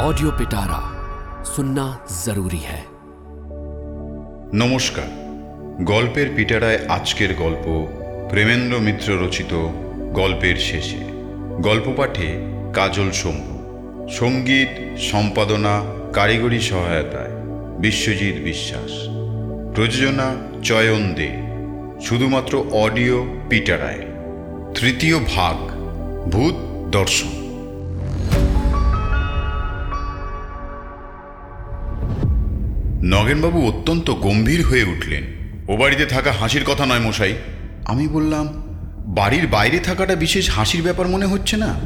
Audio पिटारा सुनना जरूरी है নমস্কার গল্পের পিটারায় আজকের গল্প প্রেমেন্দ্র মিত্র রচিত গল্পের শেষে গল্প পাঠে কাজল শম্ভু সঙ্গীত সম্পাদনা কারিগরি সহায়তায় বিশ্বজিৎ বিশ্বাস প্রযোজনা চয়ন দে শুধুমাত্র অডিও পিটারায় তৃতীয় ভাগ ভূত দর্শন নগেনবাবু অত্যন্ত গম্ভীর হয়ে উঠলেন। ও বাড়িতে থাকা হাসির কথা নয় মশাই। আমি বললাম, বাড়ির বাইরে থাকাটা বিশেষ হাসির ব্যাপার মনে হচ্ছে না?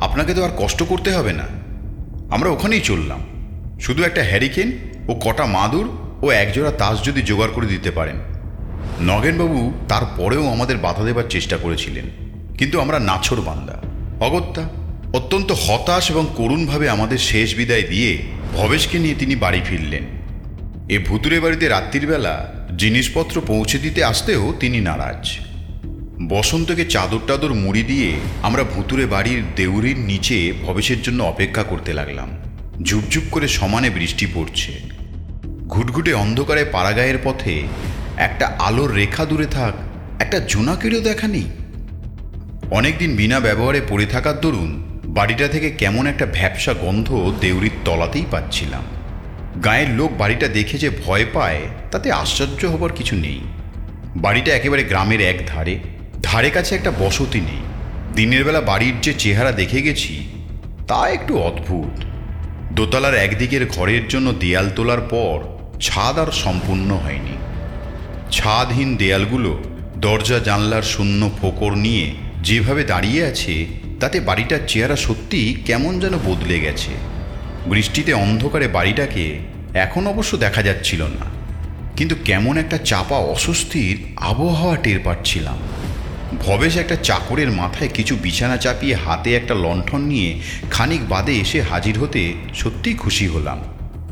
আপনাকে তো আর কষ্ট করতে হবে না। আমরা ওখানেই চললাম। শুধু একটা হ্যারিকেন ও কটা মাদুর ও একজোড়া তাস যদি জোগাড় করে দিতে পারেন। নগেনবাবু তারপরেও আমাদের বাধা দেবার চেষ্টা করেছিলেন। কিন্তু আমরা নাছর বান্দা। অগত্যা, অত্যন্ত হতাশ এবং করুণভাবে আমাদের শেষ বিদায় দিয়ে ভবেশকে নিয়ে তিনি বাড়ি ফিরলেন। এ ভুতুরে বাড়িতে রাত্রির বেলা জিনিসপত্র পৌঁছে দিতে আসতেও তিনি নারাজ। বসন্তকে চাদর টাদর মুড়ি দিয়ে আমরা ভুতুরে বাড়ির দেউরির নিচে ভবেশের জন্য অপেক্ষা করতে লাগলাম। ঝুপঝুপ করে সমানে বৃষ্টি পড়ছে। ঘুটঘুটে অন্ধকারে পাড়াগায়ের পথে একটা আলোর রেখা দূরে থাক, একটা জোনাকেরও দেখা নেই। অনেকদিন বিনা ব্যবহারে পড়ে থাকার দরুন বাড়িটা থেকে কেমন একটা ভ্যাপসা গন্ধ দেউরির তলাতেই পাচ্ছিলাম। গায়ের লোক বাড়িটা দেখে যে ভয় পায়, তাতে আশ্চর্য হবার কিছু নেই। বাড়িটা একেবারে গ্রামের এক ধারে। ধারে কাছে একটা বসতি নেই। দিনের বেলা বাড়ির যে চেহারা দেখে গেছি, তা একটু অদ্ভুত। দোতলার একদিকের ঘরের জন্য দেয়াল তোলার পর ছাদ আর সম্পূর্ণ হয়নি। ছাদহীন দেয়ালগুলো, দরজা, জানলার শূন্য ফোকর নিয়ে যেভাবে দাঁড়িয়ে আছে, তাতে বাড়িটার চেহারা সত্যি কেমন যেন বদলে গেছে। বৃষ্টিতে অন্ধকারে বাড়িটাকে এখন অবশ্য দেখা যাচ্ছিল না। কিন্তু কেমন একটা চাপা অস্বস্তির আবহাওয়া টের পাচ্ছিলাম। ভবেশ একটা চাকরের মাথায় কিছু বিছানা চাপিয়ে হাতে একটা লণ্ঠন নিয়ে খানিক বাদে এসে হাজির হতে সত্যিই খুশি হলাম।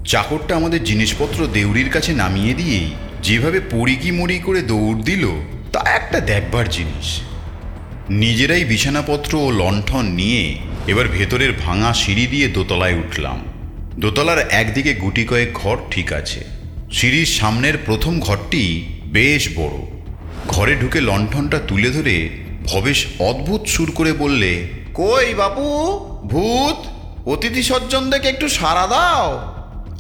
চাকরটা আমাদের জিনিসপত্র দেউরির কাছে নামিয়ে দিয়েই যেভাবে পড়িকি মরি করে দৌড় দিল, তা একটা দেখবার জিনিস। নিজেরাই বিছানাপত্র ও লণ্ঠন নিয়ে এবার ভেতরের ভাঙা সিঁড়ি দিয়ে দোতলায় উঠলাম। দোতলার একদিকে গুটি কয়েক ঘর ঠিক আছে। সিঁড়ির সামনের প্রথম ঘরটি বেশ বড়। ঘরে ঢুকে লণ্ঠনটা তুলে ধরে ভবেশ অদ্ভুত সুর করে বললে কই বাবু ভূত? অতিথি সজ্জন দেখে একটু সাড়া দাও।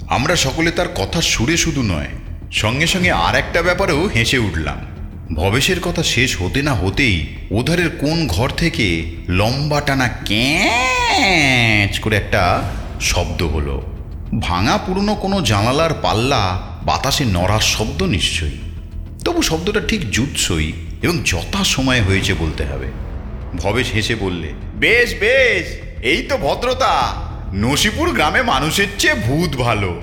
আমরা সকলে তার কথা সুরে শুধু নয় সঙ্গে সঙ্গে আর একটা ব্যাপারেও হেসে উঠলাম। ভবেশের কথা শেষ হতে না হতেই ওধারের কোন ঘর থেকে লম্বা টানা ক্যাঁচ করে একটা শব্দ হলো। ভাঙা পুরনো কোনো জানালার পাল্লা বাতাসে নড়ার শব্দ নিশ্চয়ই। তবু শব্দটা ঠিক জুৎসই এবং যথা সময়ে হয়েছে বলতে হবে। ভবেশ হেসে বললে, বেশ বেশ, এই তো ভদ্রতা। নসিপুর গ্রামে মানুষের চেয়ে ভূত ভালো।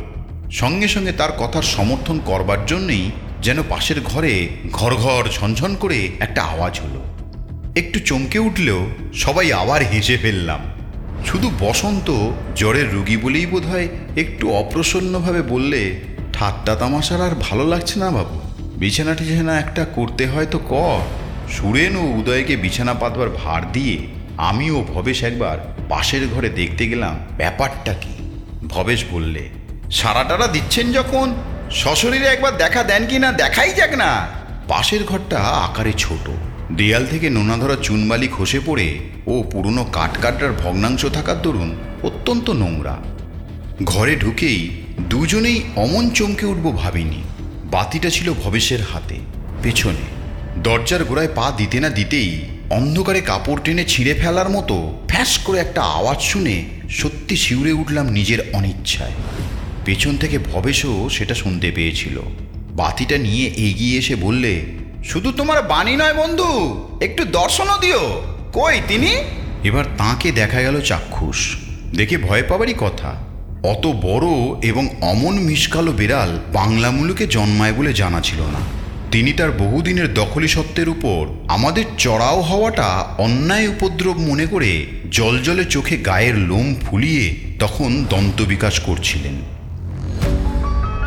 সঙ্গে সঙ্গে তার কথার সমর্থন করবার জন্যই যেন পাশের ঘরে ঘর ঘর ঝনঝন করে একটা আওয়াজ হলো। একটু চমকে উঠলেও সবাই আবার হেসে ফেললাম। শুধু বসন্ত জ্বরের রুগী বলেই বোধ হয় একটু অপ্রসন্নভাবে বললে, ঠাট্টা তামাশার আর ভালো লাগছে না বাবু। বিছানা টিছানা একটা করতে হয় তো কর। সুরেন ও উদয়কে বিছানা পাতবার ভার দিয়ে আমি ও ভবেশ একবার পাশের ঘরে দেখতে গেলাম ব্যাপারটা কি? ভবেশ বললে, সারাটারা দিচ্ছেন যখন? সশরীরে একবার দেখা দেন কি না, দেখাই যাক না। পাশের ঘরটা আকারে ছোট। দেয়াল থেকে নোনা ধরা চুনবালি খসে পড়ে ও পুরনো কাঠকাটার ভগ্নাংশ থাকার দরুন অত্যন্ত নোংরা। ঘরে ঢুকেই দুজনেই অমন চমকে উঠব ভাবিনি। বাতিটা ছিল ভবেশের হাতে। পেছনে দরজার গোড়ায় পা দিতে না দিতেই অন্ধকারে কাপড় টেনে ছিঁড়ে ফেলার মতো ফ্যাস করে একটা আওয়াজ শুনে সত্যি শিউরে উঠলাম নিজের অনিচ্ছায়। পেছন থেকে ভবেশও সেটা শুনতে পেয়েছিল। বাতিটা নিয়ে এগিয়ে এসে বললে, শুধু তোমার বাণী নয় বন্ধু, একটু দর্শনও দিও। কই তিনি? এবার তাকে দেখা গেল চাক্ষুষ। দেখে ভয় পাবারই কথা। অত বড় এবং অমন মিসকালো বিড়াল বাংলা মুলুকে জন্মায় বলে জানা ছিল না। তিনি তার বহুদিনের দখলি সত্ত্বের উপর আমাদের চড়াও হওয়াটা অন্যায় উপদ্রব মনে করে জলজলে চোখে গায়ের লোম ফুলিয়ে তখন দন্ত বিকাশ করছিলেন।